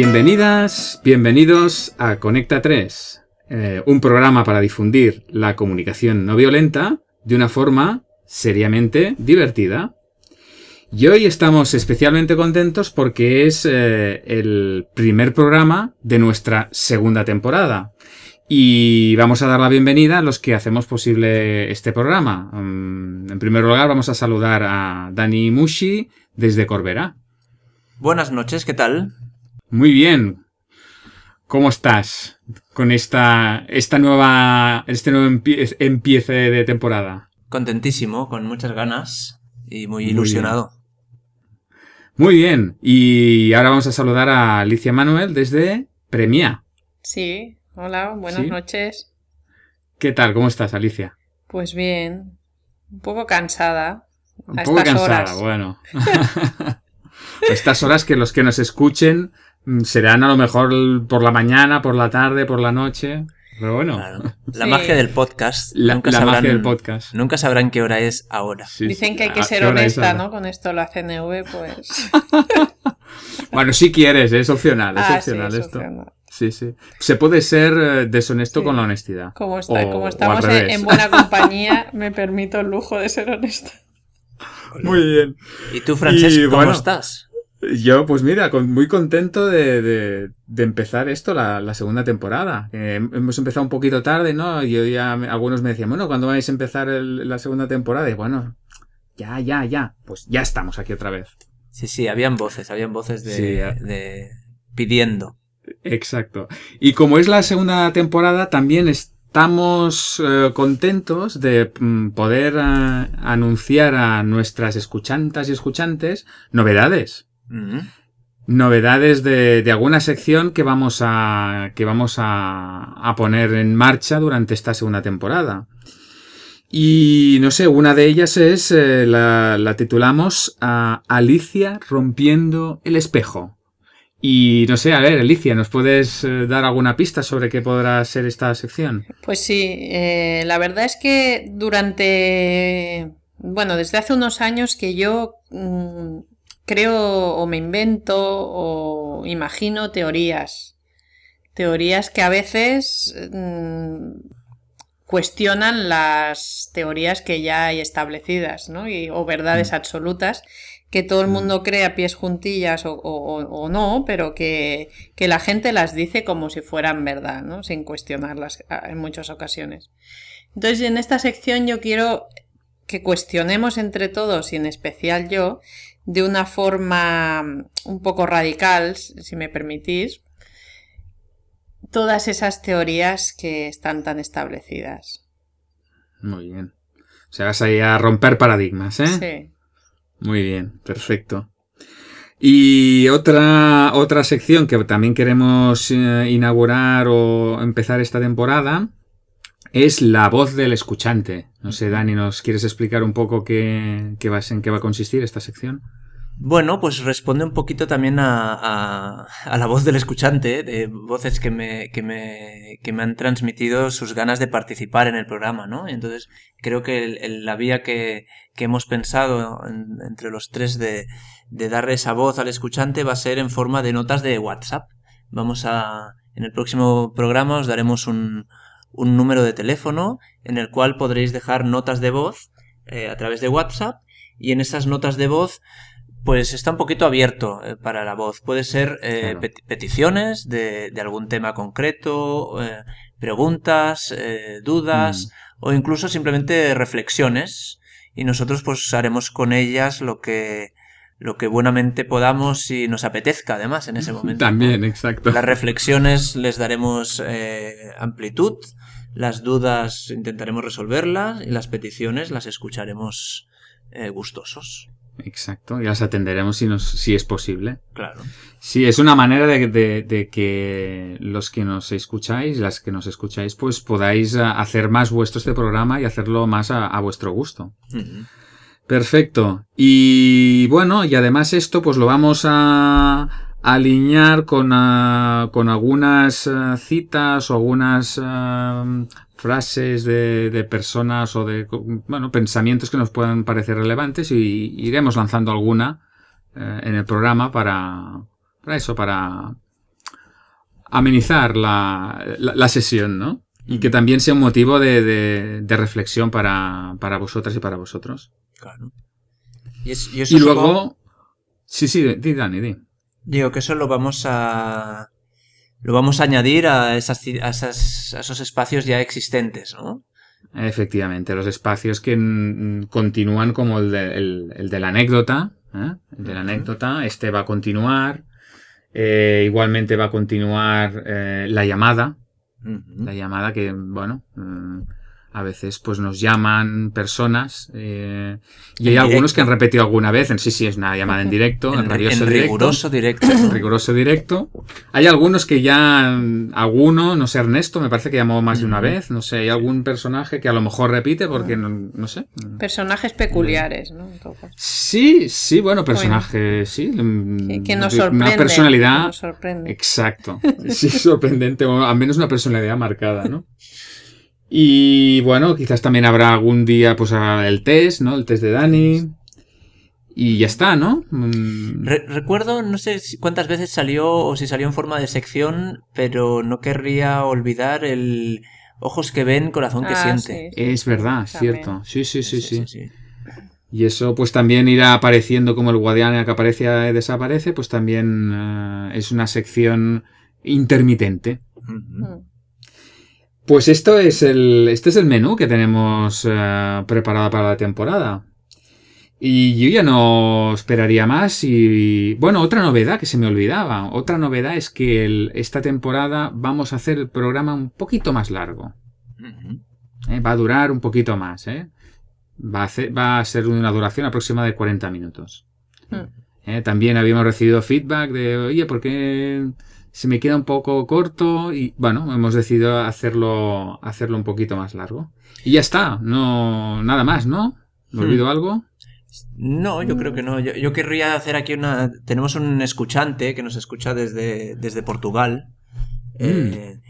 Bienvenidas, bienvenidos a Conecta 3, eh, un programa para difundir la comunicación no violenta de una forma seriamente divertida. Y hoy estamos especialmente contentos porque es eh, el primer programa de nuestra segunda temporada. Y vamos a dar la bienvenida a los que hacemos posible este programa. Mm, en primer lugar, vamos a saludar a Dani Mushi desde Corbera. Buenas noches, ¿qué tal? Muy bien. ¿Cómo estás con esta, esta nueva, este nuevo empiece de temporada? Contentísimo, con muchas ganas y muy ilusionado. Muy bien. Y ahora vamos a saludar a Alicia Manuel desde Premia. Sí, hola, buenas noches. ¿Qué tal? ¿Cómo estás, Alicia? Pues bien, un poco cansada. Un poco cansada, bueno. estas horas que los que nos escuchen serán a lo mejor por la mañana, por la tarde, por la noche. Pero bueno. La magia del podcast. La, nunca sabrán, del podcast. Nunca sabrán qué hora es ahora. Dicen que hay que ser honesta, ¿no? Con esto la CNV, pues. bueno, si quieres, es opcional. Es ah, opcional esto. Sí, sí. Se puede ser eh, deshonesto con la honestidad. Como, está, como estamos en, buena compañía, me permito el lujo de ser honesto. Muy bien. ¿Y tú, Francesco, cómo estás? Yo, pues mira, muy contento de, empezar esto, la, segunda temporada. hemos empezado un poquito tarde, ¿no? Y ya algunos me decían, bueno, ¿cuándo vais a empezar la segunda temporada? Y bueno, ya, ya, ya. Pues ya estamos aquí otra vez. Sí, sí, habían voces, habían voces de, pidiendo. Exacto. Y como es la segunda temporada, también estamos eh, contentos de mm, poder eh, anunciar a nuestras escuchantas y escuchantes novedades. Novedades de, alguna sección que vamos a, que vamos a, poner en marcha durante esta segunda temporada. Y no sé, una de ellas es, eh, la, titulamos a Alicia rompiendo el espejo. Y no sé, a ver, Alicia, ¿nos puedes eh, dar alguna pista sobre qué podrá ser esta sección? Pues sí, eh, la verdad es que durante, bueno, desde hace unos años que yo mm, creo o me invento o imagino teorías. Teorías que a veces mm, cuestionan las teorías que ya hay establecidas, ¿no? o verdades mm. absolutas que todo el mm. mundo cree a pies juntillas o, no, pero que, que, la gente las dice como si fueran verdad, ¿no? Sin cuestionarlas en muchas ocasiones. Entonces, en esta sección yo quiero que cuestionemos entre todos, y en especial yo, de una forma un poco radical, si me permitís, todas esas teorías que están tan establecidas. Muy bien. O sea, vas ahí a romper paradigmas, ¿eh? Sí. Muy bien, perfecto. Y otra, otra sección que también queremos eh, inaugurar o empezar esta temporada es la voz del escuchante. No sé, Dani, ¿nos quieres explicar un poco qué, qué va, en qué va a consistir esta sección? Bueno, pues responde un poquito también a, a, la voz del escuchante, de voces que me, que, me, que me han transmitido sus ganas de participar en el programa, ¿no? Entonces, creo que la vía que, hemos pensado entre los tres de, de darle esa voz al escuchante va a ser en forma de notas de WhatsApp. Vamos a, en el próximo programa os daremos un, un número de teléfono en el cual podréis dejar notas de voz eh, a través de WhatsApp y en esas notas de voz pues está un poquito abierto eh, para la voz. Puede ser eh, peticiones de, algún tema concreto, eh, preguntas, dudas mm. o incluso simplemente reflexiones y nosotros pues haremos con ellas lo que lo que buenamente podamos y nos apetezca además en ese momento. También, exacto. Las reflexiones les daremos amplitud, las dudas intentaremos resolverlas y las peticiones las escucharemos gustosos. Exacto, y las atenderemos si, nos, si es posible. Claro. Sí, es una manera de, que los que nos escucháis, las que nos escucháis, pues podáis eh, hacer más vuestro este programa y hacerlo más a, vuestro gusto. Perfecto. Y bueno, y además esto pues lo vamos a, alinear con, eh, con algunas eh, citas o algunas frases de, de, personas o de bueno, pensamientos que nos puedan parecer relevantes y iremos lanzando alguna eh, en el programa para, para eso, para, amenizar la, la, sesión, ¿no? Y que también sea un motivo de, de, reflexión para, para, vosotras y para vosotros. Claro. Y, luego... Sí, sí, di, Dani, di. Digo que eso lo vamos a... Lo vamos a añadir a, esas, a, esas, a esos espacios ya existentes, ¿no? Efectivamente, los espacios que continúan como el de, el, de la anécdota. ¿eh? El de la anécdota, este va a continuar. Eh, igualmente va a continuar eh, la llamada. La llamada que, bueno, mm, a veces pues nos llaman personas eh, y hay algunos que han repetido alguna vez en sí sí es una llamada en directo en, riguroso directo, riguroso directo. Hay algunos que ya alguno no sé Ernesto me parece que llamó más de una vez no sé hay algún personaje que a lo mejor repite porque no, sé personajes peculiares no sí sí bueno personajes sí que, nos sorprende una personalidad nos sorprende. exacto sí sorprendente o al menos una personalidad marcada no y bueno, quizás también habrá algún día pues el test, ¿no? El test de Dani. Y ya está, ¿no? Mm. recuerdo, no sé cuántas veces salió o si salió en forma de sección, pero no querría olvidar el ojos que ven, corazón que ah, siente. Es verdad, cierto. Sí sí sí, sí Y eso pues también irá apareciendo como el guardián que aparece y desaparece, pues también eh, es una sección intermitente. Pues esto es el, este es el menú que tenemos eh, preparado para la temporada. Y yo ya no esperaría más y... Bueno, otra novedad que se me olvidaba. Otra novedad es que esta temporada vamos a hacer el programa un poquito más largo. Eh, va a durar un poquito más. ¿eh? Va, a va, a ser una duración aproximada de 40 minutos. Hmm. también habíamos recibido feedback de, oye, ¿por qué se me queda un poco corto y bueno, hemos decidido hacerlo, hacerlo un poquito más largo. Y ya está, no, nada más, ¿no? ¿Me hmm. olvido algo? No, yo creo que no. Yo, querría hacer aquí una. Tenemos un escuchante que nos escucha desde, desde Portugal. Hmm. Eh,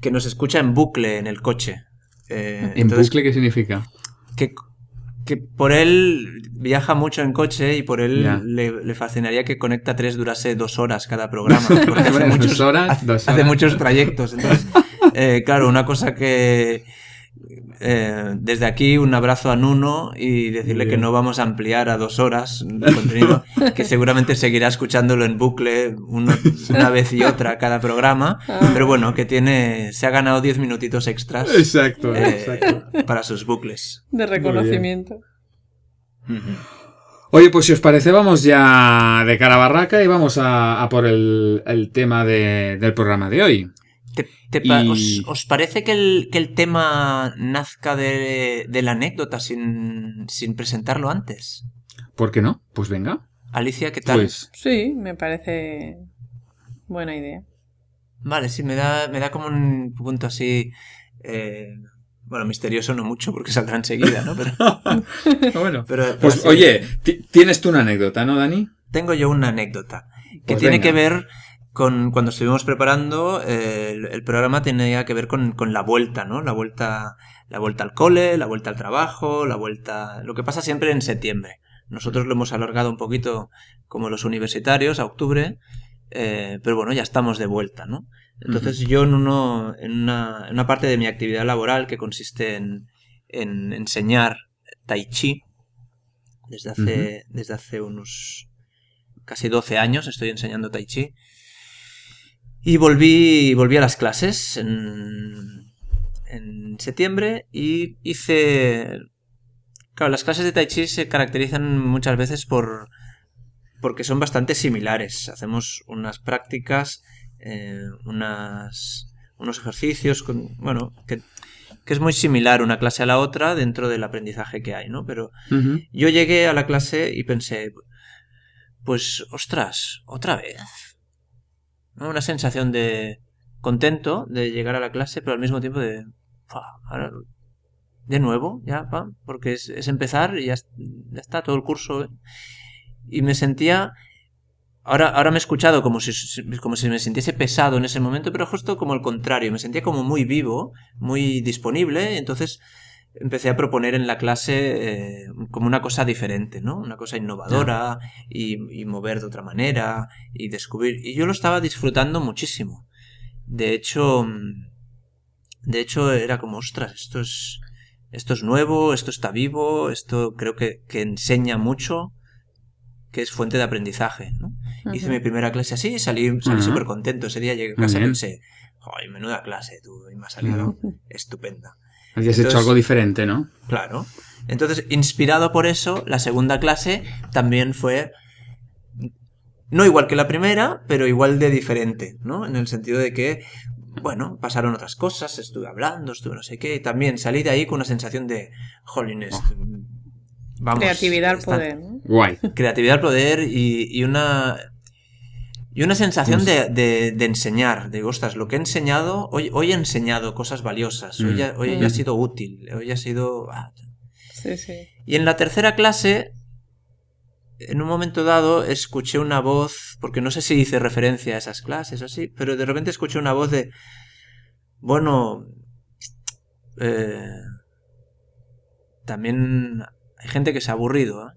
que nos escucha en bucle en el coche. Eh, ¿En bucle qué significa? Que que por él viaja mucho en coche y por él le, fascinaría que Conecta 3 durase dos horas cada programa. Porque hace, muchos, horas, hace muchos trayectos. Entonces, eh, claro, una cosa que, eh, desde aquí un abrazo a Nuno y decirle que no vamos a ampliar a dos horas el contenido, que seguramente seguirá escuchándolo en bucle una vez y otra cada programa, ah. pero bueno, que tiene, se ha ganado diez minutitos extras exacto, eh, para sus bucles. De reconocimiento. Oye, pues si os parece, vamos ya de cara a barraca y vamos a, por el, tema del programa de hoy os, parece que el, que el tema nazca de, la anécdota sin, presentarlo antes? ¿Por qué no? Pues venga. Alicia, ¿qué tal? Pues... Sí, me parece buena idea. Vale, sí, me da, me da como un punto así... Eh, bueno, misterioso no mucho porque saldrá enseguida, ¿no? Pero, bueno, pues oye, tienes tú una anécdota, ¿no, Dani? Tengo yo una anécdota que pues tiene que ver con, cuando estuvimos preparando, eh, el, programa tenía que ver con, la vuelta, ¿no? La vuelta, la vuelta al cole, la vuelta al trabajo, la vuelta. lo que pasa siempre en septiembre. Nosotros lo hemos alargado un poquito como los universitarios a octubre, eh, pero bueno, ya estamos de vuelta, ¿no? Entonces yo en, uno, en, una, en una parte de mi actividad laboral que consiste en, en enseñar tai chi, desde hace, desde hace unos casi 12 años estoy enseñando tai chi, y volví, volví a las clases en, en septiembre y hice... Claro, las clases de Tai Chi se caracterizan muchas veces por... porque son bastante similares. Hacemos unas prácticas, eh, unas, unos ejercicios, con, bueno, que, que, es muy similar una clase a la otra dentro del aprendizaje que hay, ¿no? Pero yo llegué a la clase y pensé, pues, ostras, otra vez una sensación de contento de llegar a la clase, pero al mismo tiempo de... de nuevo, ya, porque es, empezar y ya, está todo el curso. Y me sentía... Ahora, ahora me he escuchado como si, como si me sintiese pesado en ese momento, pero justo como el contrario, me sentía como muy vivo, muy disponible, entonces empecé a proponer en la clase eh, como una cosa diferente, ¿no? Una cosa innovadora y, mover de otra manera y descubrir. Y yo lo estaba disfrutando muchísimo. De hecho, de hecho era como, ostras, esto es, esto es nuevo, esto está vivo, esto creo que, que enseña mucho, que es fuente de aprendizaje. ¿no? Hice mi primera clase así y salí, salí Ajá. súper contento. Ese día llegué a casa y pensé, ¡ay, menuda clase, tú! Y me ha salido estupenda. Habías hecho algo diferente, ¿no? Claro. Entonces, inspirado por eso, la segunda clase también fue no igual que la primera, pero igual de diferente, ¿no? En el sentido de que, bueno, pasaron otras cosas, estuve hablando, estuve no sé qué, y también salí de ahí con una sensación de, jolín, esto- vamos. Creatividad al poder. ¿no? Guay. Creatividad al poder y, y una... Y una sensación de, de- de enseñar, de ostras, lo que he enseñado, hoy, hoy he enseñado cosas valiosas, hoy, Mm. ha- hoy Mm. ha sido útil, hoy ha sido... ah, Sí, sí. y en la tercera clase, en un momento dado, escuché una voz, porque no sé si hice referencia a esas clases o así, pero de repente escuché una voz de, bueno, eh, también hay gente que se ha aburrido. ¿eh?".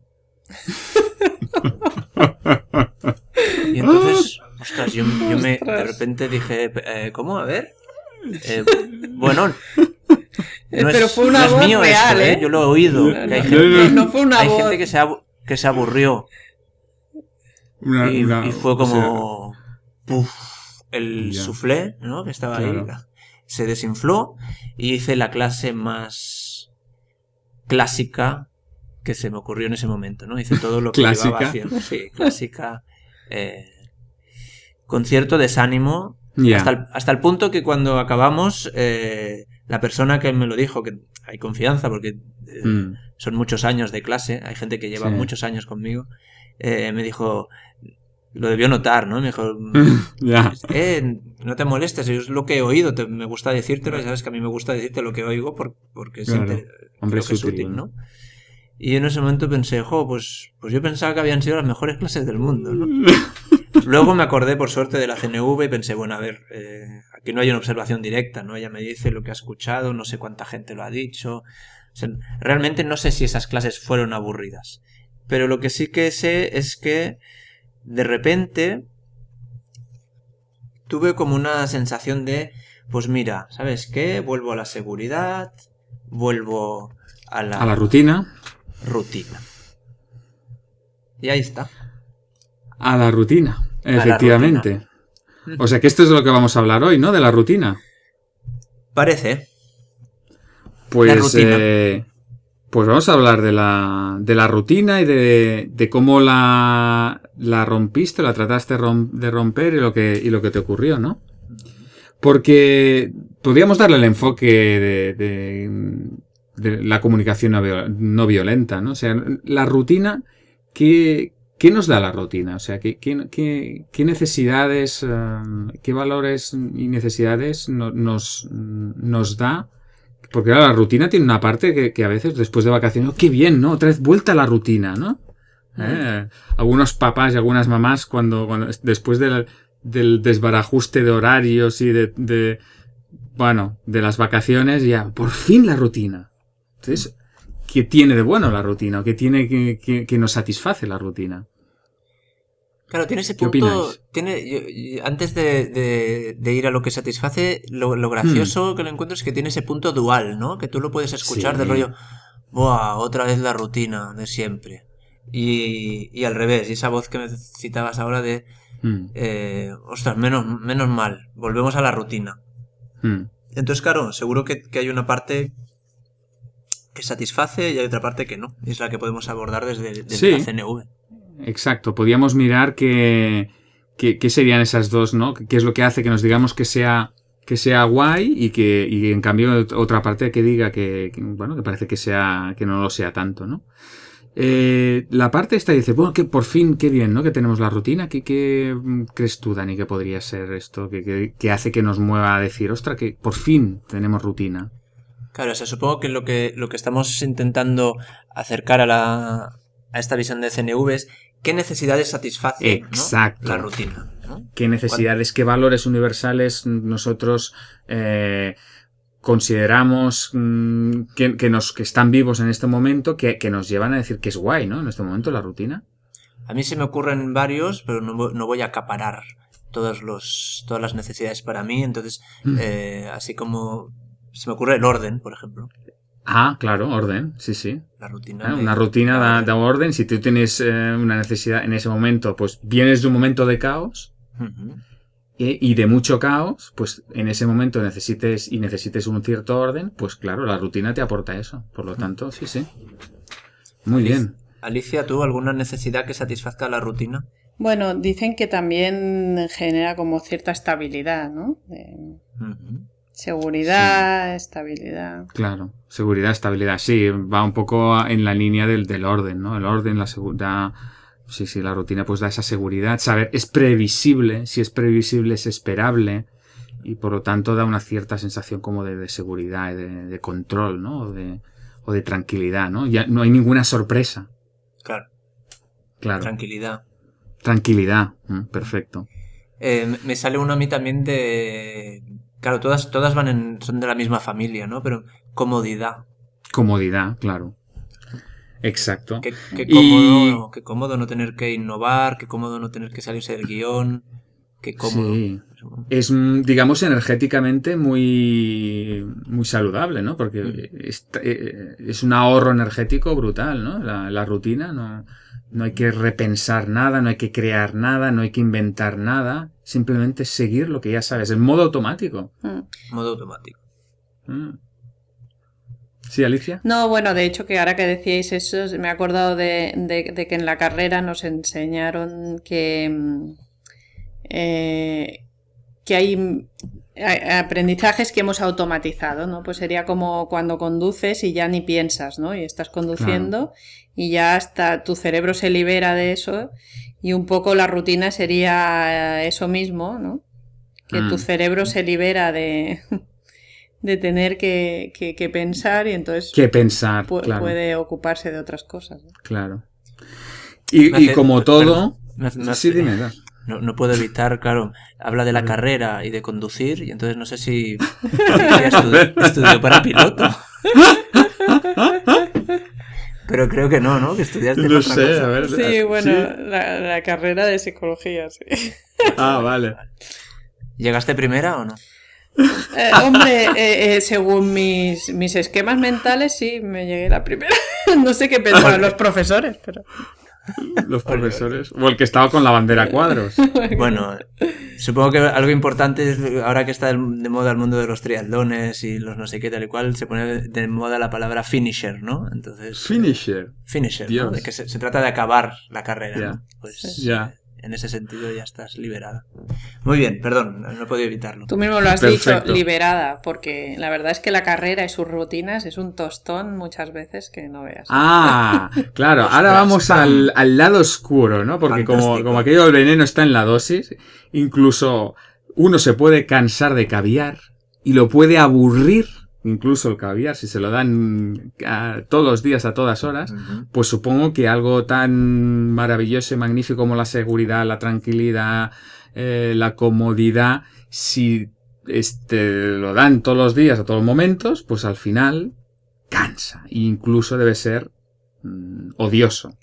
y entonces, ostras, yo, yo me de repente dije, eh, ¿cómo? A ver. Eh, bueno, no Pero es- fue una no es voz mío real, esto, ¿eh? Yo lo he oído. No, que hay gente, no fue una hay voz. gente que se, que se aburrió. Una- y, una- y fue o como. puf, el Ya. soufflé, ¿no? Que estaba Claro. ahí. Se desinfló y hice la clase más clásica que se me ocurrió en ese momento, ¿no? Hice todo lo que ¿Clásica? llevaba haciendo. Sí, clásica. Eh, con cierto desánimo hasta, el, hasta el punto que cuando acabamos, eh, la persona que me lo dijo, que hay confianza porque eh, Mm. son muchos años de clase, hay gente que lleva Sí. muchos años conmigo, eh, me dijo, lo debió notar, ¿no? Me dijo, eh, no te molestes, es lo que he oído, te- me gusta decírtelo, y sabes que a mí me gusta decirte lo que oigo por- porque Claro. siempre Hombre, creo que es sutil, útil, ¿no? Y en ese momento pensé, jo, pues, pues yo pensaba que habían sido las mejores clases del mundo, ¿no? Luego me acordé, por suerte, de la CNV y pensé, bueno, a ver, eh, aquí no hay una observación directa, ¿no? Ella me dice lo que ha escuchado, no sé cuánta gente lo ha dicho. O sea, realmente no sé si esas clases fueron aburridas. Pero lo que sí que sé es que de repente tuve como una sensación de, pues mira, ¿sabes qué? Vuelvo a la seguridad, vuelvo a la, A la rutina. Rutina. Y ahí está. A la rutina. la Efectivamente. O sea que esto es de lo que vamos a hablar hoy, ¿no? De la rutina. Parece. Pues, eh, pues vamos a hablar de la, de la rutina y de, de cómo la, la rompiste, la trataste rom- de romper y lo, que, y lo que te ocurrió, ¿no? Porque podríamos darle el enfoque de, de- de la comunicación no, vio- no violenta, ¿no? O sea, la rutina, ¿qué, qué nos da la rutina? O sea, ¿qué, qué, qué- qué necesidades, eh, qué valores y necesidades no- nos, nos da? Porque claro, la rutina tiene una parte que, que a veces después de vacaciones, ¡oh, qué bien, ¿no? Otra vez vuelta a la rutina, ¿no? Eh, algunos papás y algunas mamás cuando, cuando después del, del desbarajuste de horarios y de, de, bueno, de las vacaciones, ya por fin la rutina. Entonces, ¿qué tiene de bueno la rutina? ¿O qué tiene que, que- que nos satisface la rutina? Claro, tiene ese ¿Qué punto. Tiene, yo- yo- antes de, de- de ir a lo que satisface, lo, lo gracioso que lo encuentro es que tiene ese punto dual, ¿no? Que tú lo puedes escuchar Sí. del rollo, ¡buah! Otra vez la rutina de siempre. Y, y al revés, y esa voz que me citabas ahora de, Mm, eh, ostras, menos, menos mal, volvemos a la rutina. mm. Entonces, claro, seguro que, que hay una parte que satisface y hay otra parte que no. Es la que podemos abordar desde, desde Sí. la CNV. Exacto, podríamos mirar qué, qué, qué serían esas dos, ¿no? ¿Qué es lo que hace que nos digamos que sea que sea guay y que y en cambio otra parte que diga que, que, bueno que parece que sea que no lo sea tanto, ¿no? Eh, la parte esta dice, bueno, que por fin, qué bien, ¿no? Que tenemos la rutina. ¿Qué, qué mm, crees tú, Dani, que podría ser esto? Que, que, que hace que nos mueva a decir, ostra, que por fin tenemos rutina. Claro, o sea, supongo que lo que, lo que estamos intentando acercar a, la, a esta visión de CNV es qué necesidades satisface ¿no? La rutina. ¿no? qué necesidades, qué valores universales nosotros eh, consideramos mm, que, que nos, que están vivos en este momento, que, que nos llevan a decir que es guay, ¿no? En este momento la rutina. A mí se me ocurren varios, pero no, no voy a acaparar todos los, todas las necesidades para mí. Entonces, Mm. eh, así como se me ocurre el orden, por ejemplo. Ah, claro, orden, sí, sí. La rutina. Ah, de- Una rutina da, da orden. Si tú tienes eh, una necesidad en ese momento, pues vienes de un momento de caos eh, y de mucho caos, pues en ese momento necesites y necesites un cierto orden, pues claro, la rutina te aporta eso. Por lo tanto, sí, sí. Muy bien. Alicia, ¿tú alguna necesidad que satisfazca la rutina? Bueno, dicen que también genera como cierta estabilidad, ¿no? De. Seguridad, estabilidad. Claro, seguridad, estabilidad. Sí, va un poco en la línea del, del orden, ¿no? El orden, la seguridad. Sí, sí, la rutina pues da esa seguridad. Saber, es previsible. Si es previsible, es esperable. Y por lo tanto da una cierta sensación como de, de seguridad y de, de control, ¿no? O de, o de tranquilidad, ¿no? Ya no hay ninguna sorpresa. Claro, Claro. tranquilidad. Tranquilidad. Mm, Perfecto. Eh, me sale uno a mí también de... Claro, todas, todas van en, son de la misma familia, ¿no? Pero comodidad. Comodidad, claro. Exacto. Qué, qué Y- cómodo, qué cómodo no tener que innovar, qué cómodo no tener que salirse del guion, qué cómodo. Sí. es, mm, digamos, energéticamente muy, muy saludable, ¿no? Porque es, eh, es un ahorro energético brutal, ¿no? La, la rutina, no, no hay que repensar nada, no hay que crear nada, no hay que inventar nada, simplemente seguir lo que ya sabes, en modo automático. Mm. Modo automático. Mm. ¿Sí, Alicia? No, bueno, de hecho que ahora que decíais eso, me he acordado de, de- de que en la carrera nos enseñaron que, mm, eh, que hay aprendizajes que hemos automatizado, ¿no? Pues sería como cuando conduces y ya ni piensas, ¿no? Y estás conduciendo y ya hasta tu cerebro se libera de eso y un poco la rutina sería eso mismo, ¿no? Que tu Mm. cerebro se libera de, de tener que, que- que pensar y entonces Que pensar, pu- claro. puede ocuparse de otras cosas. ¿no? Claro. Y, y como todo... Me hace- me hace- Sí, dime. da. No, no puedo evitar, claro, habla de la carrera y de conducir, y entonces no sé si estudió para piloto. Pero creo que no, ¿no? Que estudiaste No otra sé, cosa. a ver. Sí, bueno, ¿sí? La, la carrera de psicología, sí. Ah, vale. ¿Llegaste primera o no? Eh, hombre, eh, eh, según mis, mis esquemas mentales, sí, me llegué la primera. no sé qué pensaban los profesores, pero... Los profesores. O el que estaba con la bandera a cuadros. Bueno, supongo que algo importante es, ahora que está de moda el mundo de los triatlones y los no sé qué tal y cual, se pone de moda la palabra finisher, ¿no? Entonces... Finisher. Finisher, ¿no? Dios. De que se, se trata de acabar la carrera, Ya. ¿no? Pues Ya. En ese sentido ya estás liberada. Muy bien, perdón, no he podido evitarlo. Tú mismo lo has Perfecto. dicho, liberada, porque la verdad es que la carrera y sus rutinas es un tostón muchas veces que no veas. Ah, claro. Ahora vamos al, al lado oscuro, ¿no? Porque como, como aquello del veneno está en la dosis, incluso uno se puede cansar de caviar y lo puede aburrir, incluso el caviar, si se lo dan a- todos los días, a todas horas. Pues supongo que algo tan maravilloso y magnífico como la seguridad, la tranquilidad, eh, la comodidad, si este, lo dan todos los días, a todos los momentos, pues al final cansa. E incluso debe ser mm, odioso.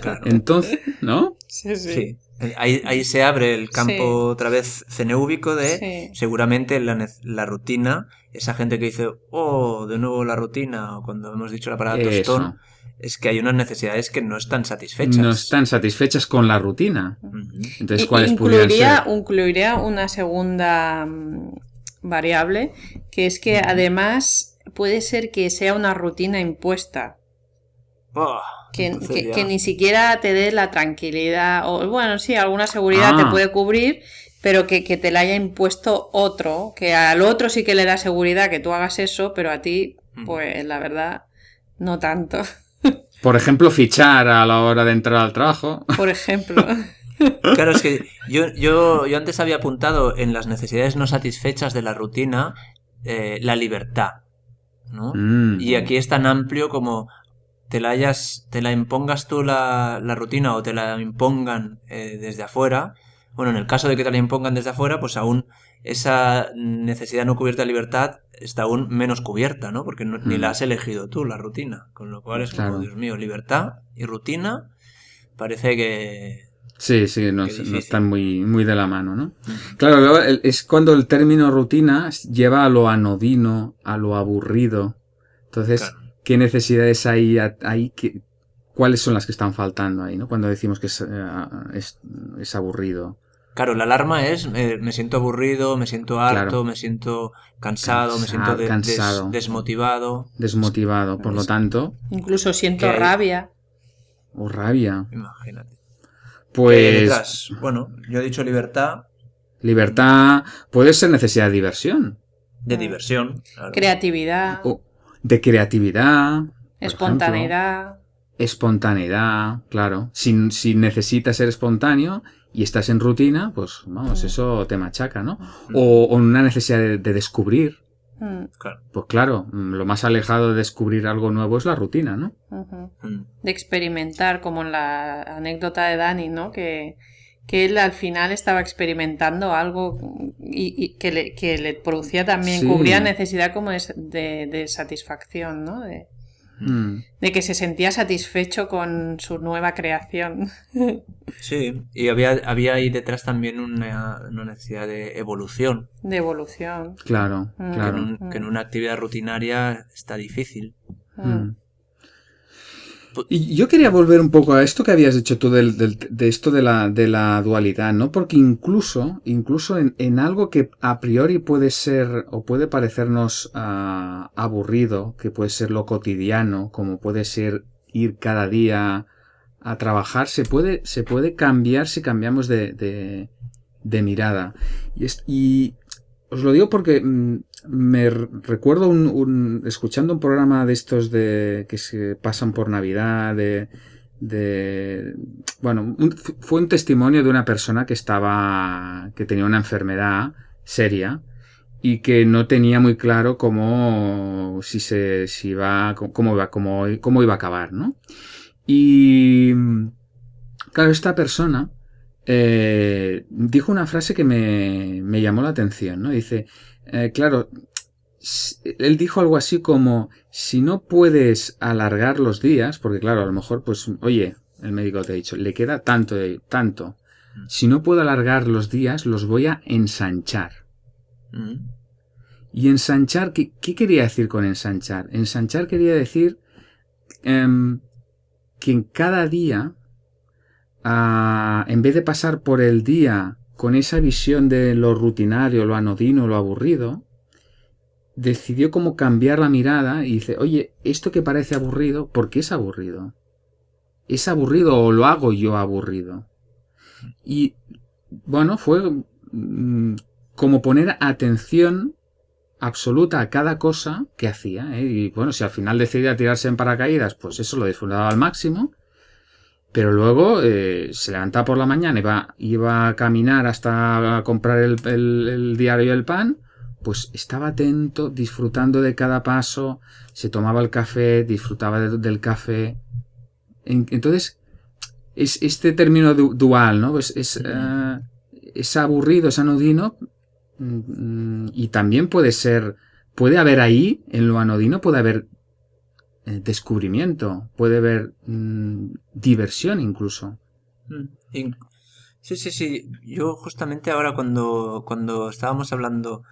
Claro. Entonces, ¿no? Sí, sí. Sí. Ahí, ahí se abre el campo Sí. otra vez ceneúbico de Sí. seguramente la, la rutina, esa gente que dice, oh, de nuevo la rutina, o cuando hemos dicho la palabra tostón, Eso. es que hay unas necesidades que no están satisfechas. No están satisfechas con la rutina. Entonces, ¿cuáles incluiría, ser? incluiría una segunda mm, variable, que es que además puede ser que sea una rutina impuesta, Oh, que, que- ni siquiera te dé la tranquilidad, o bueno, sí, alguna seguridad Ah. te puede cubrir, pero que, que te la haya impuesto otro, que al otro sí que le da seguridad que tú hagas eso, pero a ti, pues la verdad, no tanto, Por ejemplo, fichar a la hora de entrar al trabajo. por ejemplo. Claro, es que yo, yo, yo antes había apuntado en las necesidades no satisfechas de la rutina eh, la libertad, ¿no? Mm. Y aquí es tan amplio como te la hayas, te la impongas tú la, la rutina o te la impongan eh, desde afuera. Bueno, en el caso de que te la impongan desde afuera, pues aún esa necesidad no cubierta de libertad está aún menos cubierta, ¿no? Porque no- ni Mm. la has elegido tú, la rutina. Con lo cual es como. Dios mío, libertad y rutina parece que Sí, sí, no, están muy, muy de la mano, ¿no? Claro, es cuando el término rutina lleva a lo anodino, a lo aburrido. Entonces, Claro. ¿qué necesidades hay ahí? ¿Cuáles son las que están faltando ahí, no? Cuando decimos que es, eh, es, es aburrido. Claro, la alarma es eh, me siento aburrido, me siento harto, Claro. me siento cansado, me siento de- des- cansado. desmotivado. Desmotivado. Por lo tanto, Incluso siento rabia. o rabia. Imagínate. ¿Qué hay Pues? Bueno, yo he dicho libertad libertad puede ser necesidad de diversión, de diversión. claro. Creatividad. o de creatividad, espontaneidad. Espontaneidad, claro. Si, si necesitas ser espontáneo y estás en rutina, pues vamos, Mm. eso te machaca, ¿no? O, o una necesidad de, de descubrir. Mm, Claro. Pues claro, mm, lo más alejado de descubrir algo nuevo es la rutina, ¿no? Mm. De experimentar, como en la anécdota de Dani, ¿no? Que, que él al final estaba experimentando algo y, y que, le, que le producía también, Sí. cubría necesidad como de, de- de satisfacción, ¿no? De, Mm. de que se sentía satisfecho con su nueva creación. Sí, y había, había ahí detrás también una, una necesidad de evolución, de evolución. Claro, Mm. que, claro. en un- que en una actividad rutinaria está difícil. Mm. Y yo quería volver un poco a esto que habías dicho tú del- del- de esto de la, de la dualidad, ¿no? Porque incluso, incluso en, en algo que a priori puede ser o puede parecernos ah, aburrido, que puede ser lo cotidiano, como puede ser ir cada día a trabajar, se puede, se puede cambiar si cambiamos de, de, de mirada. Y, es- y os lo digo porque mm, me recuerdo escuchando un programa de estos de que se pasan por Navidad, de, bueno, fue un testimonio de una persona que estaba que tenía una enfermedad seria y que no tenía muy claro cómo si se si iba cómo iba cómo, cómo iba a acabar, ¿no? Y claro, esta persona eh, dijo una frase que me, me llamó la atención, ¿no? Dice, eh, claro, él dijo algo así como, si no puedes alargar los días, porque claro, a lo mejor, pues, oye, el médico te ha dicho, le queda tanto, de, tanto. Si no puedo alargar los días, los voy a ensanchar. Mm. Y ensanchar, ¿qué, qué quería decir con ensanchar? Ensanchar quería decir em, que en cada día, en vez de pasar por el día con esa visión de lo rutinario, lo anodino, lo aburrido, decidió como cambiar la mirada y dice, oye, esto que parece aburrido, ¿por qué es aburrido? ¿Es aburrido o lo hago yo aburrido? Y bueno, fue mm, como poner atención absoluta a cada cosa que hacía. ¿eh? Y bueno, si al final decidía tirarse en paracaídas, pues eso lo disfrutaba al máximo. Pero luego eh, se levantaba por la mañana, iba, iba a caminar hasta comprar el, el- el diario del pan, pues estaba atento, disfrutando de cada paso, se tomaba el café, disfrutaba de- del café. En- entonces, es este término du- dual, ¿no? Pues es, eh, es aburrido, es anodino, mm, y también puede ser, puede haber ahí, en lo anodino, puede haber descubrimiento, puede haber mm, diversión incluso. Mm. Sí, sí, sí. Yo justamente ahora cuando, cuando estábamos hablando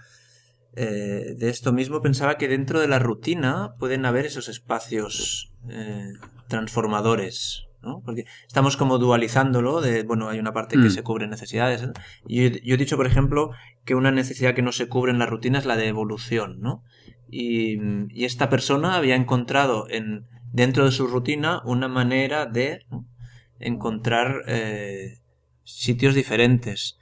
eh, de esto mismo pensaba que dentro de la rutina pueden haber esos espacios eh, transformadores, ¿no? Porque estamos como dualizándolo de, bueno, hay una parte que Mm. se cubre necesidades. ¿eh? Y yo, yo he dicho, por ejemplo, que una necesidad que no se cubre en la rutina es la de evolución, ¿no? Y, y esta persona había encontrado en, dentro de su rutina una manera de ¿no? encontrar eh, sitios diferentes.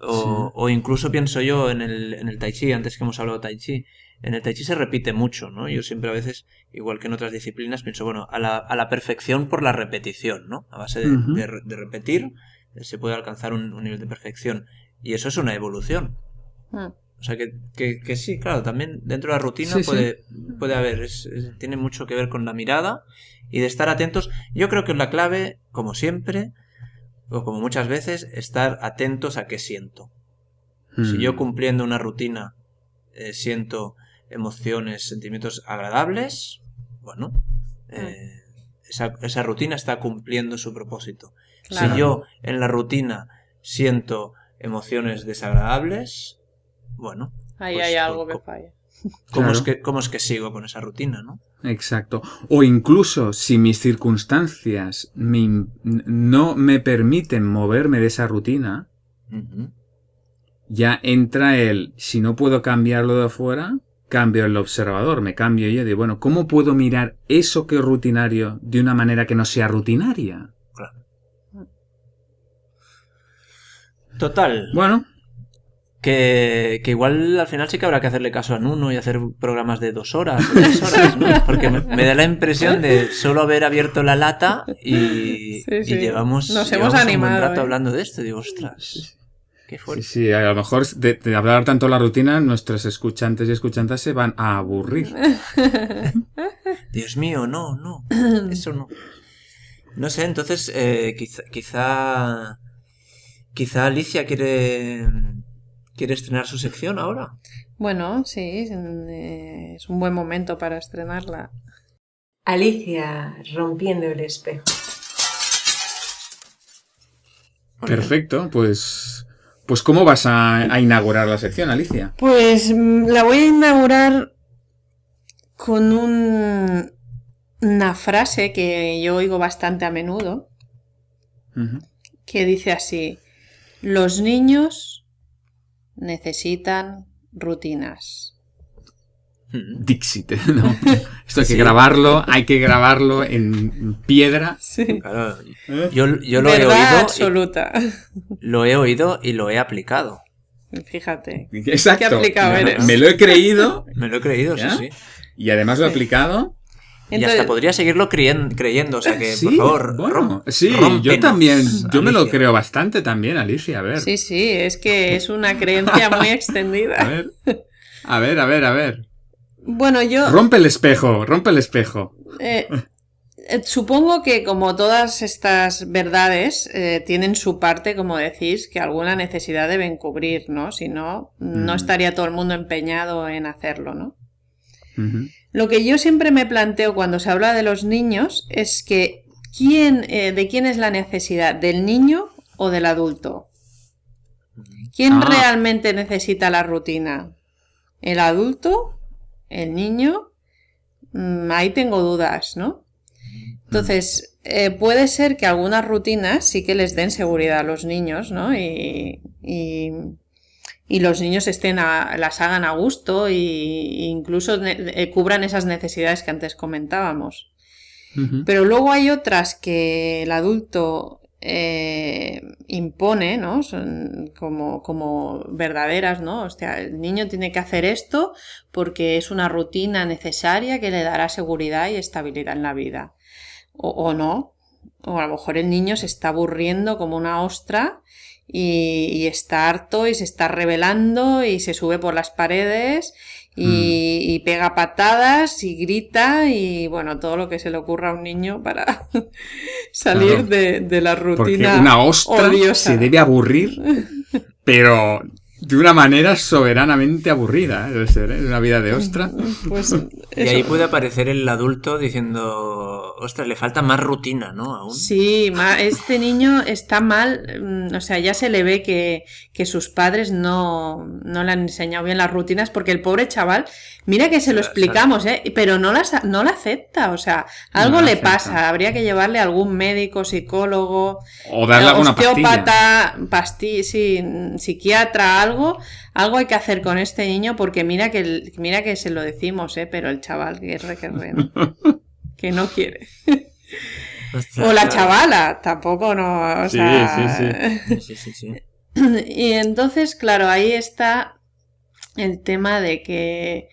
O, Sí. o incluso pienso yo en el, en el Tai Chi, antes que hemos hablado de Tai Chi, en el Tai Chi se repite mucho, ¿no? Yo siempre a veces, igual que en otras disciplinas, pienso, bueno, a la, a la perfección por la repetición, ¿no? A base de, repetir eh, se puede alcanzar un, un nivel de perfección. Y eso es una evolución. Mm. O sea que, que, que sí, claro, también dentro de la rutina Sí, sí. puede, puede haber, es- es- tiene mucho que ver con la mirada y de estar atentos. Yo creo que la clave, como siempre, o como muchas veces, estar atentos a qué siento. Si Mm. yo cumpliendo una rutina eh, siento emociones, sentimientos agradables, bueno, eh, esa, esa rutina está cumpliendo su propósito. Claro. Si yo en la rutina siento emociones desagradables, bueno, Ahí Pues, hay algo que falla. ¿cómo, es que, ¿cómo es que sigo con esa rutina, no? Exacto. O incluso si mis circunstancias me no me permiten moverme de esa rutina, ya entra el, si no puedo cambiarlo de afuera, cambio el observador, me cambio yo de, bueno, ¿cómo puedo mirar eso que es rutinario de una manera que no sea rutinaria? Claro. Total, Bueno, que, que igual al final sí que habrá que hacerle caso a Nuno y hacer programas de dos horas o tres horas, ¿no? Porque me, me da la impresión de solo haber abierto la lata y, Sí, sí. y llevamos, Nos llevamos hemos un buen animado, rato ¿eh? hablando de esto. Digo, ostras, qué sí, fuerte. sí, a lo mejor de, de hablar tanto la rutina, nuestros escuchantes y escuchantas se van a aburrir. Dios mío, no, no, eso no. No sé, entonces eh, quizá, quizá, quizá Alicia quiere, quiere estrenar su sección ahora. Bueno, sí, eh, es un buen momento para estrenarla. Alicia rompiendo el espejo. Perfecto, pues... Pues ¿cómo vas a, a inaugurar la sección, Alicia? Pues mm, la voy a inaugurar con un- una frase que yo oigo bastante a menudo, que dice así, los niños necesitan rutinas. Mm. Dixit, ¿no? Esto hay que Sí. grabarlo, hay que grabarlo en piedra. Sí. Claro, ¿Eh? yo, yo lo he oído, y- absoluta. lo he oído y lo he aplicado. Fíjate. Exacto. Qué aplicado me, eres. me lo he creído Me lo he creído, ¿Ya? sí, sí. y además lo he aplicado. y hasta podría seguirlo creyen- creyendo, o sea que, sí, por favor, bueno, sí, yo también, yo me lo creo bastante también, Alicia, a ver. Sí, sí, es que es una creencia muy A extendida. ver, a ver, a ver, a ver. Bueno, yo Rompe el espejo, rompe el espejo. eh, eh, supongo que como todas estas verdades eh, tienen su parte, como decís, que alguna necesidad deben cubrir, ¿no? Si no, no Mm. estaría todo el mundo empeñado en hacerlo, ¿no? Lo que yo siempre me planteo cuando se habla de los niños es que ¿quién, eh, ¿de quién es la necesidad? ¿Del niño o del adulto? ¿Quién Ah. realmente necesita la rutina? ¿El adulto? ¿El niño? Mm, ahí tengo dudas, ¿no? Entonces, eh, puede ser que algunas rutinas sí que les den seguridad a los niños, ¿no? Y, y- y los niños estén a- las hagan a gusto y, e incluso ne- eh, cubran esas necesidades que antes comentábamos. Pero luego hay otras que el adulto eh, impone, ¿no? Como, como verdaderas, ¿no? O sea, el niño tiene que hacer esto porque es una rutina necesaria que le dará seguridad y estabilidad en la vida. O, o no. O a lo mejor el niño se está aburriendo como una ostra y, y está harto y se está rebelando y se sube por las paredes y, y pega patadas y grita y bueno, todo lo que se le ocurra a un niño para salir Claro. de, de la Porque rutina. una ostra odiosa. se debe aburrir, pero de una manera soberanamente aburrida, ¿eh? debe ser, ¿eh? Una vida de ostra. Pues Y ahí puede aparecer el adulto diciendo, ostras, le falta más rutina, ¿no? Aún. Sí, ma- este niño está mal, mm, o sea, ya se le ve que, que sus padres no, no le han enseñado bien las rutinas, porque el pobre chaval, mira que se lo explicamos, ¿eh? pero no las, no la acepta, o sea, algo No le acepta. pasa, habría que llevarle a algún médico, psicólogo, O darle alguna pastilla. osteópata, sí, psiquiatra, algo, algo hay que hacer con este niño, porque mira que, el- mira que se lo decimos, ¿eh? pero el chaval que re, que que no quiere. O la chavala, tampoco no. O Sí, sea... Sí, sí, sí, sí. y entonces, claro, ahí está el tema de que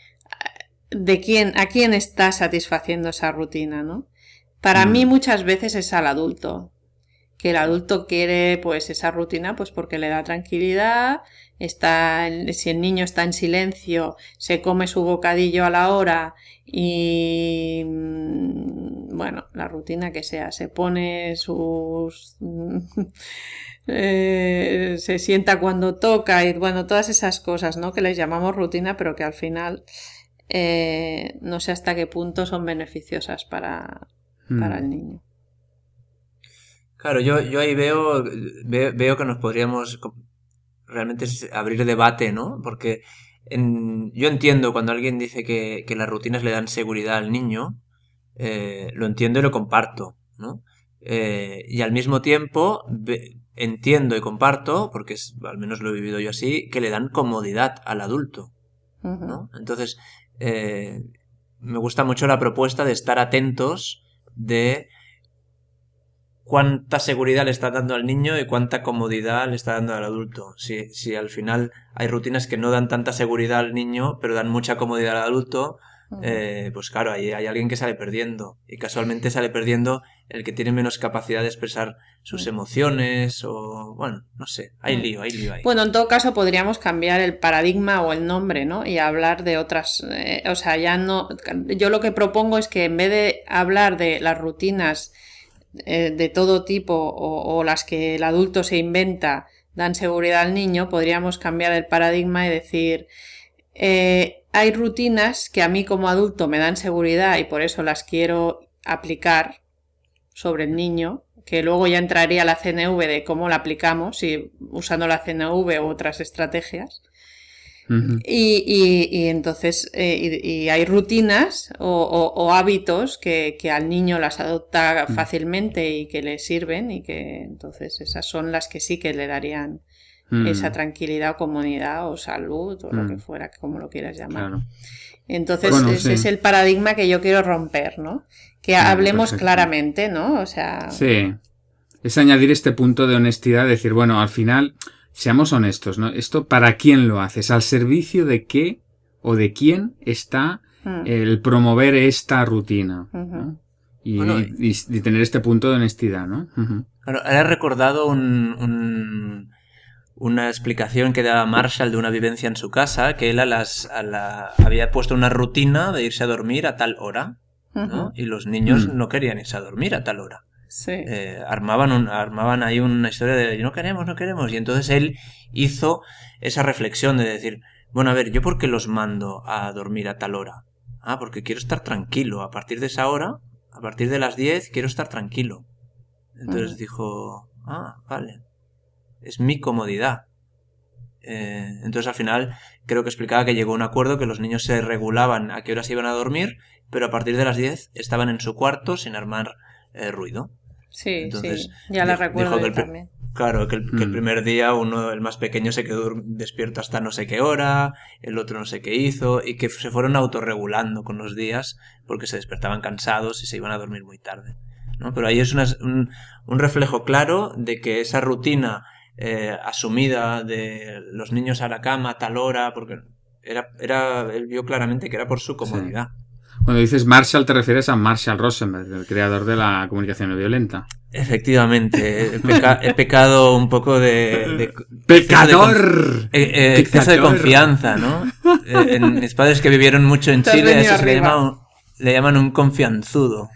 de quién, a quién está satisfaciendo esa rutina, ¿no? Para Mm. mí muchas veces es al adulto. Que el adulto quiere pues esa rutina pues porque le da tranquilidad, está si el niño está en silencio, se come su bocadillo a la hora y mm, bueno, la rutina que sea, se pone sus eh, se sienta cuando toca y bueno, todas esas cosas, ¿no? Que les llamamos rutina, pero que al final eh, no sé hasta qué punto son beneficiosas para, para Mm. el niño. Claro, yo, yo ahí veo, veo, veo que nos podríamos realmente es abrir debate, ¿no? Porque en- yo entiendo cuando alguien dice que, que las rutinas le dan seguridad al niño, eh, lo entiendo y lo comparto, ¿no? Eh, y al mismo tiempo entiendo y comparto, porque es- al menos lo he vivido yo así, que le dan comodidad al adulto. ¿no? Entonces, eh, me gusta mucho la propuesta de estar atentos de cuánta seguridad le está dando al niño y cuánta comodidad le está dando al adulto. Si, si al final hay rutinas que no dan tanta seguridad al niño, pero dan mucha comodidad al adulto, eh, pues claro, ahí hay alguien que sale perdiendo. Y casualmente sale perdiendo el que tiene menos capacidad de expresar sus emociones o, bueno, no sé, hay lío, hay lío ahí. Bueno, en todo caso podríamos cambiar el paradigma o el nombre, ¿no? Y hablar de otras, eh, o sea, ya no, yo lo que propongo es que en vez de hablar de las rutinas eh, de todo tipo o, las que el adulto se inventa dan seguridad al niño, podríamos cambiar el paradigma y decir, eh, hay rutinas que a mí como adulto me dan seguridad y por eso las quiero aplicar sobre el niño, que luego ya entraría la CNV de cómo la aplicamos, si usando la CNV u otras estrategias. Y, y- y entonces eh, y, y hay rutinas o, o- o hábitos que, que al niño las adopta fácilmente y que le sirven y que entonces esas son las que sí que le darían Mm, esa tranquilidad o comunidad o salud o lo Mm. que fuera, como lo quieras llamar. Claro. Entonces, Bueno, ese sí. es el paradigma que yo quiero romper, ¿no? Que hablemos perfecto. claramente, ¿no? O sea, Sí. Es añadir este punto de honestidad, decir, bueno, al final, seamos honestos, ¿no? Esto para quién lo haces, al servicio de qué o de quién está mm, el promover esta rutina. Y, Bueno, y- y tener este punto de honestidad, ¿no? Ahora he recordado un- un- una explicación que daba Marshall de una vivencia en su casa, que él a las, a la- había puesto una rutina de irse a dormir a tal hora, ¿no? Y los niños Mm. no querían irse a dormir a tal hora. Sí. Eh, armaban, un- armaban ahí una historia de no queremos, no queremos. Y entonces él hizo esa reflexión de decir, bueno, a ver, ¿yo por qué los mando a dormir a tal hora? Ah, porque quiero estar tranquilo. A partir de esa hora, a partir de las 10, quiero estar tranquilo. Entonces dijo, ah, vale. Es mi comodidad. Eh, entonces al final creo que explicaba que llegó a un acuerdo que los niños se regulaban a qué horas iban a dormir, pero a partir de las 10 estaban en su cuarto sin armar eh, ruido. Sí, Entonces, sí, ya la recuerdo dijo que el también. Claro, que el, que el Mm. primer día uno, el más pequeño, se quedó despierto hasta no sé qué hora, el otro no sé qué hizo, y que se fueron autorregulando con los días porque se despertaban cansados y se iban a dormir muy tarde. ¿no? Pero ahí es una- un, un reflejo claro de que esa rutina eh, asumida de los niños a la cama a tal hora, porque era, era, él vio claramente que era por su comodidad. Cuando dices Marshall, te refieres a Marshall Rosenberg, el creador de la comunicación no violenta. Efectivamente, he, peca- he pecado un poco de... de- ¡Pecador! Eh, eh, exceso de Dictador. confianza, ¿no? Eh, en mis padres que vivieron mucho en Chile, eso se le llama, un, le llaman un confianzudo.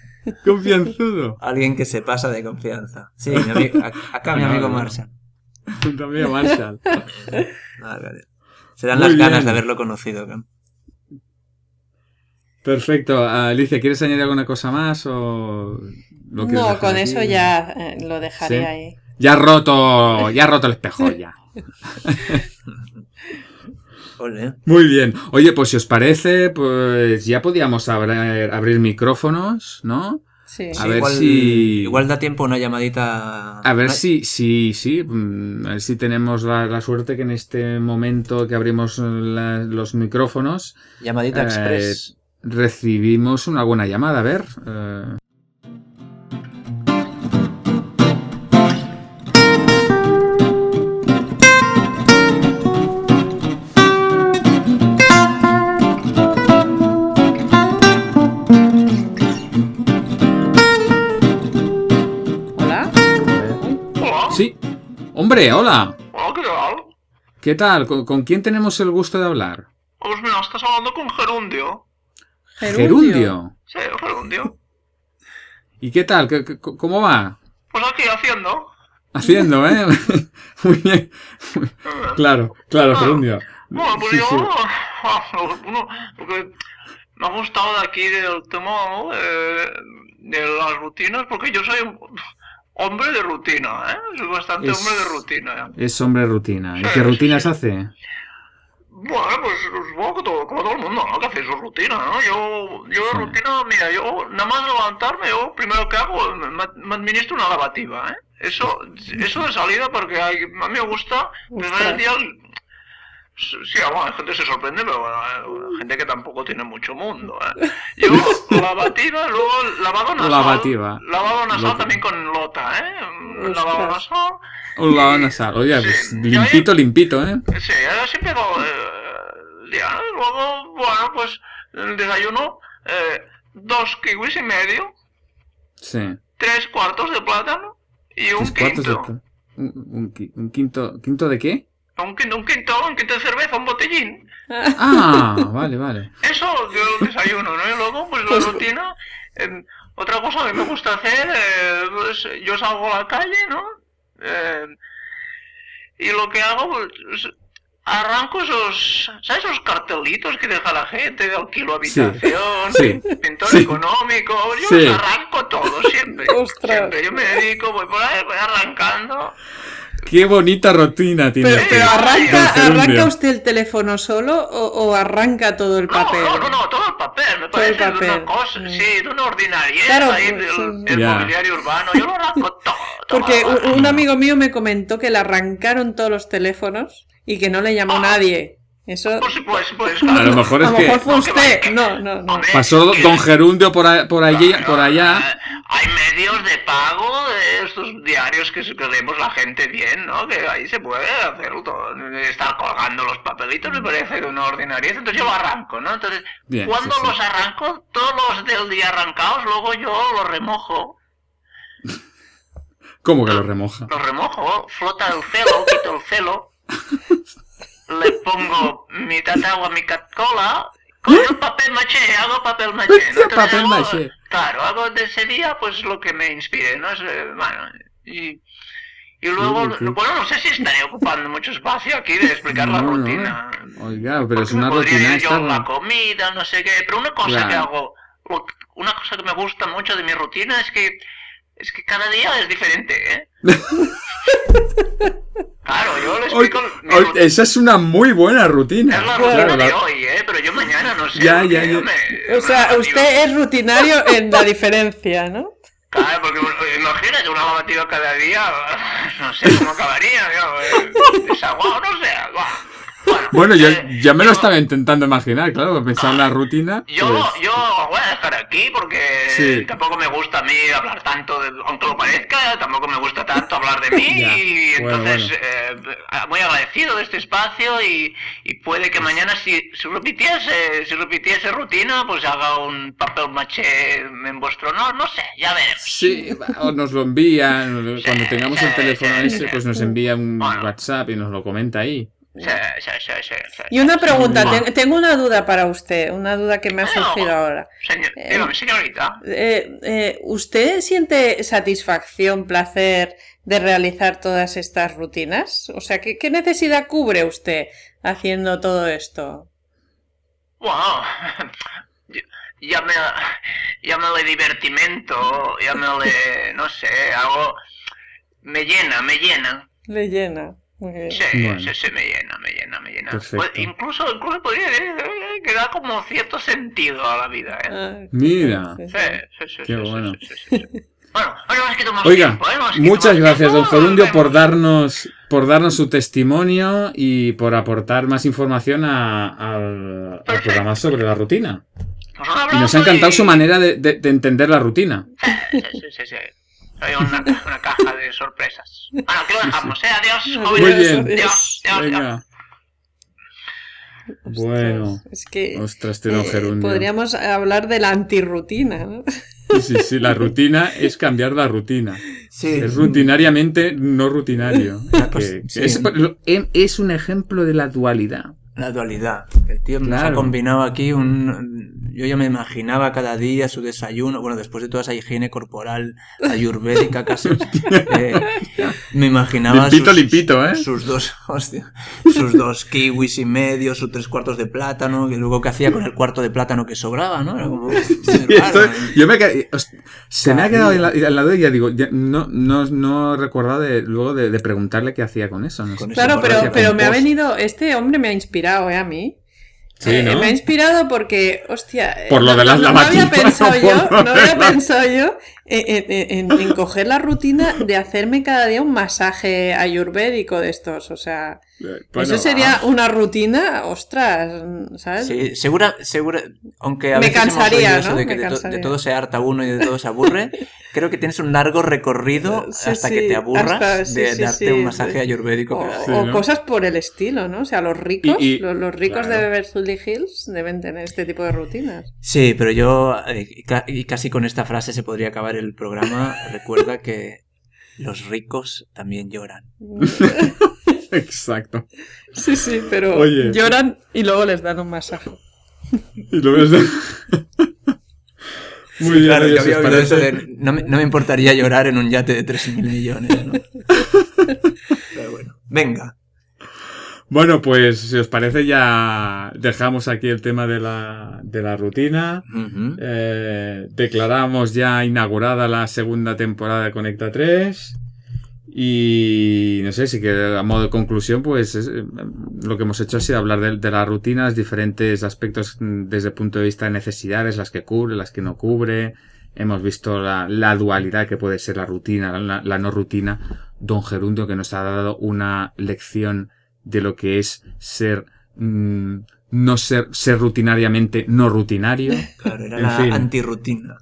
Confianzudo. Alguien que se pasa de confianza. Sí, mi acá mi amigo. Marshall. También Marshall. Ah, vale. Serán Muy las ganas bien. de haberlo conocido. ¿no? Perfecto. Alicia, ¿quieres añadir alguna cosa más o lo No, con aquí? eso ya eh, lo dejaré ¿Sí? ahí. Ya ha roto, ya ha roto el espejo ya. Muy bien. Oye, pues si os parece, pues ya podíamos abrir, abrir micrófonos, ¿no? Sí. A Sí, ver igual, si- igual da tiempo una llamadita. A ver si, si, sí, mm, a ver si tenemos la, la suerte que en este momento que abrimos la- los micrófonos Llamadita Eh, express. Recibimos una buena llamada. A ver. eh, Hola. Hola. Sí. Hombre, hola. Hola, ¿qué tal? ¿Qué tal? ¿Con, con quién tenemos el gusto de hablar? Pues mira, estás hablando con Gerundio. Gerundio. Sí, Gerundio. ¿Y qué tal? ¿Qué- qué- ¿Cómo va? Pues aquí haciendo. Haciendo, ¿eh? Muy bien. Muy- Claro, claro, Gerundio. Bueno, pues Sí, yo... sí. ah, porque me ha gustado de aquí del tema ¿no? de, de las rutinas, porque yo soy hombre de rutina, ¿eh? Soy bastante Es- hombre de rutina. Es hombre rutina. ¿Y Sí, qué rutinas sí. hace? Bueno, pues supongo que todo, como todo el mundo, ¿no? Que hace su rutina, ¿no? Yo, yo de Sí. rutina, mira, yo nada más levantarme, yo primero que hago, me, me administro una lavativa, ¿eh? Eso, eso de salida porque hay- a mí me gusta empezar el día... Sí, bueno, la gente se sorprende, pero bueno, hay gente que tampoco tiene mucho mundo, ¿eh? Yo, lavativa, luego lavado nasal. Lavativa. Lavado nasal también con lota, ¿eh? Ostras. Lavado nasal. Un lavado nasal. Oye, Sí, pues limpito, limpito, ¿eh? Sí, así empezó eh, el día. ¿no? Luego, bueno, pues el desayuno, eh, dos kiwis y medio, Sí. tres cuartos de plátano y un de quinto. un, un quinto. ¿Quinto de qué? Un quinto, un quinto, un quinto de cerveza, un botellín. Ah, vale, vale. Eso yo desayuno, ¿no? Y luego, pues la Pues- rutina. eh, otra cosa que me gusta hacer, eh, pues yo salgo a la calle, ¿no? Eh, y lo que hago, pues, arranco esos, ¿sabes esos cartelitos que deja la gente de alquilo habitación, sí, pintor sí. económico? Yo Sí. los arranco todo, siempre. Ostras. Siempre. Yo me dedico, voy por ahí, voy arrancando. Qué bonita rutina tiene Pero, usted. pero arranca. ¿arranca usted el teléfono solo o, o arranca todo el papel? no, no, no, todo el papel, me Todo el parece una papel. cosa, Mm. sí, de una ordinariedad Claro, ahí del, sí. Ya. mobiliario urbano, yo lo arranco todo. todo. Porque un, un amigo mío me comentó que le arrancaron todos los teléfonos y que no le llamó nadie. Eso Pues, pues, pues, A lo mejor a es que fue usted. No, no, no. Hombre, pasó que- Don Gerundio por, a- por allí, Claro, por allá. Hay medios de pago de estos diarios que, leemos la gente bien, ¿no? Que ahí se puede hacer todo. Estar colgando los papelitos me parece de una ordinariedad. Entonces yo lo arranco, ¿no? Entonces, Bien, cuando sí, sí. los arranco, todos los del día arrancados, luego yo los remojo. ¿Cómo que lo remoja? Lo remojo, flota el celo, quito el celo, le pongo mitad agua, mitad cola, con el papel maché, hago papel maché. ¿no? Entonces Papel hago- maché. Claro, hago de ese día pues lo que me inspire, ¿no? Es, eh, bueno, y, y luego, bueno, no sé si estaré ocupando mucho espacio aquí de explicar la No, no. rutina. Oiga, pero es Porque me una podría rutina ir yo la comida, no sé qué, pero una cosa Claro. que hago, una cosa que me gusta mucho de mi rutina es que es que cada día es diferente, ¿eh? claro, yo le Hoy- explico hoy- rutina. esa es una muy buena rutina. Es la Claro, rutina de la- hoy, ¿eh? Pero yo mañana no sé. Ya, ya, ya. me- O sea, usted es rutinario en la diferencia, ¿no? Claro, porque eh, imagínate una lavativa cada día, no sé cómo acabaría, yo, eh, desaguado, no sé. Bueno, yo eh, ya me lo estaba intentando imaginar, claro, pensar en la rutina. Yo, pues, yo voy a dejar aquí porque Sí. tampoco me gusta a mí hablar tanto, de, aunque lo parezca, tampoco me gusta tanto hablar de mí Ya, y bueno, entonces eh, muy agradecido de este espacio y, y puede que mañana si, si repitiese si repitiese rutina pues haga un papel maché en vuestro honor, no sé, ya veremos. Sí, o nos lo envía, cuando tengamos el teléfono sí, ese, pues nos envía un Bueno. WhatsApp y nos lo comenta ahí. Sí, sí, sí, sí, sí. Y una pregunta, tengo una duda para usted, una duda que me ha surgido ahora. Señor, Eh, dígame, señorita. Eh, eh, ¿Usted siente satisfacción, placer de realizar todas estas rutinas? O sea, ¿qué, qué necesidad cubre usted haciendo todo esto? Llámele, llámele divertimento, llámele, no sé, algo... Me llena, me llena. Le llena. Bien. Sí, Bueno. sí, sí, me llena, me llena, me llena. Perfecto. Pues incluso, incluso podría decir eh, que da como cierto sentido a la vida, ¿eh? Ah, Mira. sí, Sí, sí. sí, sí. Qué bueno. Bueno, quito más Oiga, tiempo, ¿eh? Muchas gracias, don tiempo, nos por darnos, por darnos su testimonio y por aportar más información a- al, programa sobre la rutina. Nos un Y nos ha encantado y- su manera de, de- de entender la rutina. Sí, sí, sí, sí. Soy una, una caja de sorpresas. Bueno, aquí lo dejamos, ¿eh? Adiós, Muy jóvenes. bien. Adiós, adiós, adiós. Venga. Bueno. Es que Ostras, eh, podríamos hablar de la antirrutina, ¿no? Sí, sí, sí, la rutina es cambiar la rutina. Sí. Es rutinariamente no rutinario. Pues, Que- sí. es, es un ejemplo de la dualidad. La dualidad. El tío nos ha Claro. combinado aquí un... yo ya me imaginaba cada día su desayuno, bueno, después de toda esa higiene corporal ayurvédica casi, eh, me imaginaba Limpito, sus, limpito, ¿eh? sus dos, hostia, sus dos kiwis y medio, sus tres cuartos de plátano, y luego qué hacía con el cuarto de plátano que sobraba, ¿no? Era como, Sí, raro, esto- ¿eh? yo me quedé- host- se me ha quedado día. en la, en la duda y ya digo, ya no, no, no he recordado de, luego de, de preguntarle qué hacía con eso. no sé. Con eso. Claro, pero, pero me ha venido, este hombre me ha inspirado, ¿eh? A mí. Sí, Eh. Me ha inspirado porque, hostia, eh, Por lo no, de las no, no había pensado yo, no había pensado yo en, en- en- en coger la rutina de hacerme cada día un masaje ayurvédico de estos, o sea, Bueno, eso sería una rutina, ostras, ¿sabes? Sí, segura, segura, aunque a Me veces hemos cansaría, eso ¿no? de que de, to- de cansaría. todo se harta uno y de todo se aburre, creo que tienes un largo recorrido Sí, hasta sí, que te aburras hasta- sí, de sí, darte sí, un masaje sí. ayurvédico. O, o ¿no? cosas por el estilo, ¿no? O sea, los ricos, Y- y- los, los ricos claro. de Beverly Hills deben tener este tipo de rutinas. Sí, pero yo, eh, y casi con esta frase se podría acabar el programa, recuerda que los ricos también lloran. Exacto. Sí, sí, pero Oye. lloran y luego les dan un masaje. Y lo ves de- Muy Sí, bien, claro, yo había eso de, no, me, no me importaría llorar en un yate de 3.000 millones, ¿no? Pero bueno, venga. Bueno, pues si os parece ya dejamos aquí el tema de la, de la rutina. Eh, declaramos ya inaugurada la segunda temporada de Conecta 3. Y no sé, si que a modo de conclusión, pues es, eh, lo que hemos hecho ha sido hablar de, de las rutinas, diferentes aspectos mm, desde el punto de vista de necesidades, las que cubre, las que no cubre. Hemos visto la, la dualidad que puede ser la rutina, la, la no rutina. Don Gerundio que nos ha dado una lección de lo que es ser mm, no ser, ser rutinariamente no rutinario. Claro, era En la antirrutina.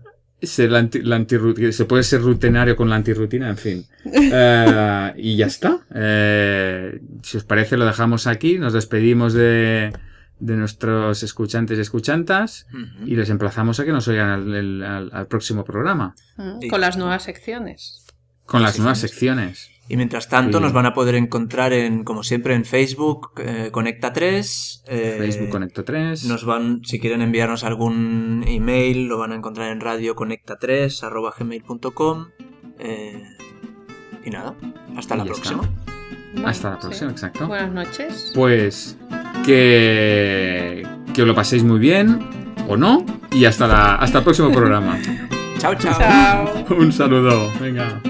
Ser la anti- la antirrutina- se puede ser rutinario con la antirrutina, en fin. Eh, y ya está. Eh, si os parece, lo dejamos aquí. Nos despedimos de, de nuestros escuchantes y escuchantas y les emplazamos a que nos oigan al, el- al- al próximo programa Sí. Con las nuevas secciones. con las nuevas secciones. Y mientras tanto Sí. nos van a poder encontrar en, como siempre, en Facebook, eh, Conecta 3. eh, Facebook Conecto 3. Nos van, si quieren enviarnos algún email, lo van a encontrar en radioconecta3 arroba gmail.com. eh, y nada, hasta Y la próxima. Bueno, Hasta la sí. próxima, exacto. Buenas noches. Pues que, que os lo paséis muy bien o no. Y hasta, la, hasta el próximo programa. Chao, chao. Chao. Un saludo. Venga.